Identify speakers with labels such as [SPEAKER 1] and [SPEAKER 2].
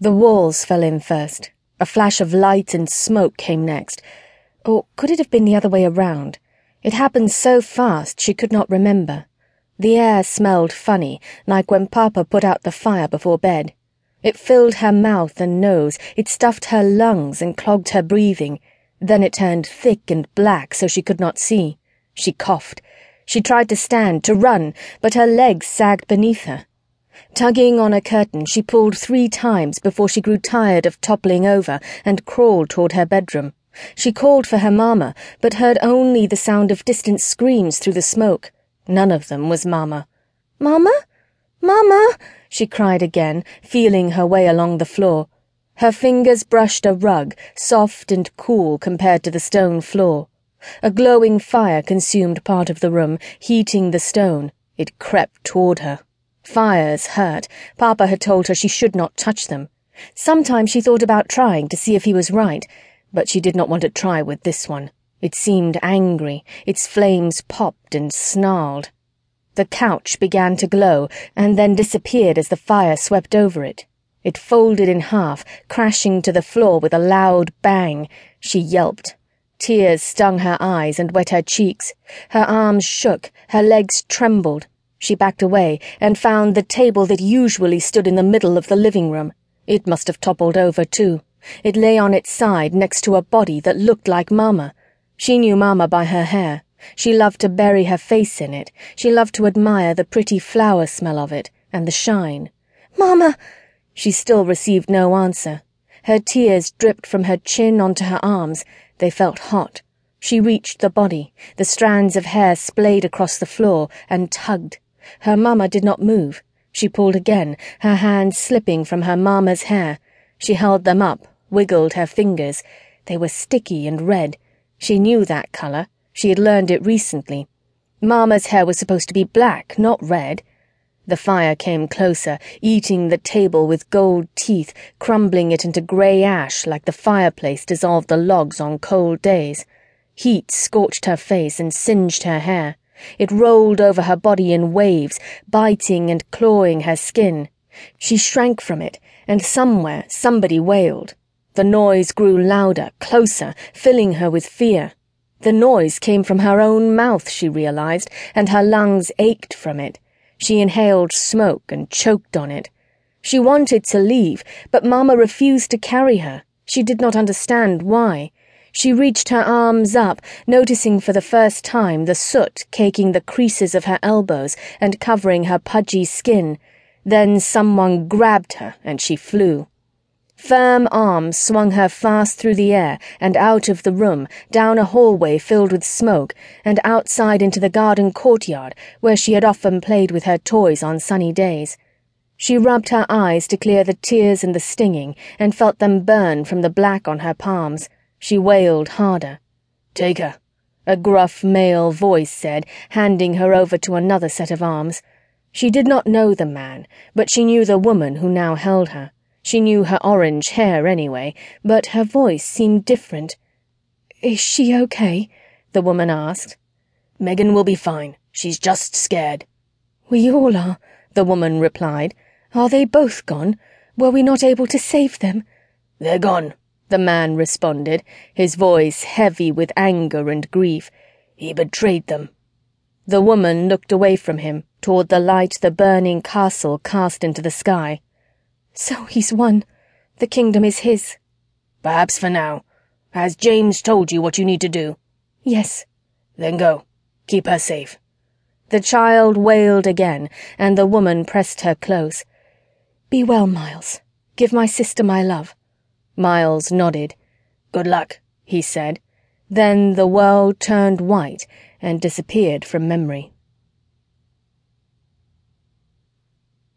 [SPEAKER 1] The walls fell in first. A flash of light and smoke came next. Or could it have been the other way around? It happened so fast she could not remember. The air smelled funny, like when Papa put out the fire before bed. It filled her mouth and nose, it stuffed her lungs and clogged her breathing. Then it turned thick and black so she could not see. She coughed. She tried to stand, to run, but her legs sagged beneath her. Tugging on a curtain, she pulled three times before she grew tired of toppling over and crawled toward her bedroom. She called for her mamma, but heard only the sound of distant screams through the smoke. None of them was mamma. Mamma? Mamma? she cried again, feeling her way along the floor. Her fingers brushed a rug, soft and cool compared to the stone floor. A glowing fire consumed part of the room, heating the stone. It crept toward her. Fires hurt. Papa had told her she should not touch them. Sometimes she thought about trying to see if he was right, but she did not want to try with this one. It seemed angry. Its flames popped and snarled. The couch began to glow and then disappeared as the fire swept over it. It folded in half, crashing to the floor with a loud bang. She yelped. Tears stung her eyes and wet her cheeks. Her arms shook, her legs trembled. She backed away and found the table that usually stood in the middle of the living room. It must have toppled over, too. It lay on its side next to a body that looked like Mamma. She knew Mamma by her hair. She loved to bury her face in it. She loved to admire the pretty flower smell of it and the shine. Mamma! She still received no answer. Her tears dripped from her chin onto her arms. They felt hot. She reached the body. The strands of hair splayed across the floor and tugged. Her mamma did not move. She pulled again, her hands slipping from her mamma's hair. She held them up, wiggled her fingers. They were sticky and red. She knew that color. She had learned it recently. Mamma's hair was supposed to be black, not red. The fire came closer, eating the table with gold teeth, crumbling it into gray ash like the fireplace dissolved the logs on cold days. Heat scorched her face and singed her hair. It rolled over her body in waves, biting and clawing her skin. She shrank from it, and somewhere somebody wailed. The noise grew louder, closer, filling her with fear. The noise came from her own mouth, she realized, and her lungs ached from it. She inhaled smoke and choked on it. She wanted to leave, but Mamma refused to carry her. She did not understand why. She reached her arms up, noticing for the first time the soot caking the creases of her elbows and covering her pudgy skin. Then someone grabbed her and she flew. Firm arms swung her fast through the air and out of the room, down a hallway filled with smoke, and outside into the garden courtyard where she had often played with her toys on sunny days. She rubbed her eyes to clear the tears and the stinging and felt them burn from the black on her palms. She wailed harder. Take her, a gruff male voice said, handing her over to another set of arms. She did not know the man, but she knew the woman who now held her. She knew her orange hair anyway, but her voice seemed different. Is she okay? the woman asked. Meaghan will be fine. She's just scared. We all are, the woman replied. Are they both gone? Were we not able to save them? They're gone, the man responded, his voice heavy with anger and grief. He betrayed them. The woman looked away from him, toward the light the burning castle cast into the sky. So he's won. The kingdom is his. Perhaps for now. Has James told you what you need to do? Yes. Then go. Keep her safe. The child wailed again, and the woman pressed her close. Be well, Miles. Give my sister my love. Miles nodded. Good luck, he said. Then the world turned white and disappeared from memory.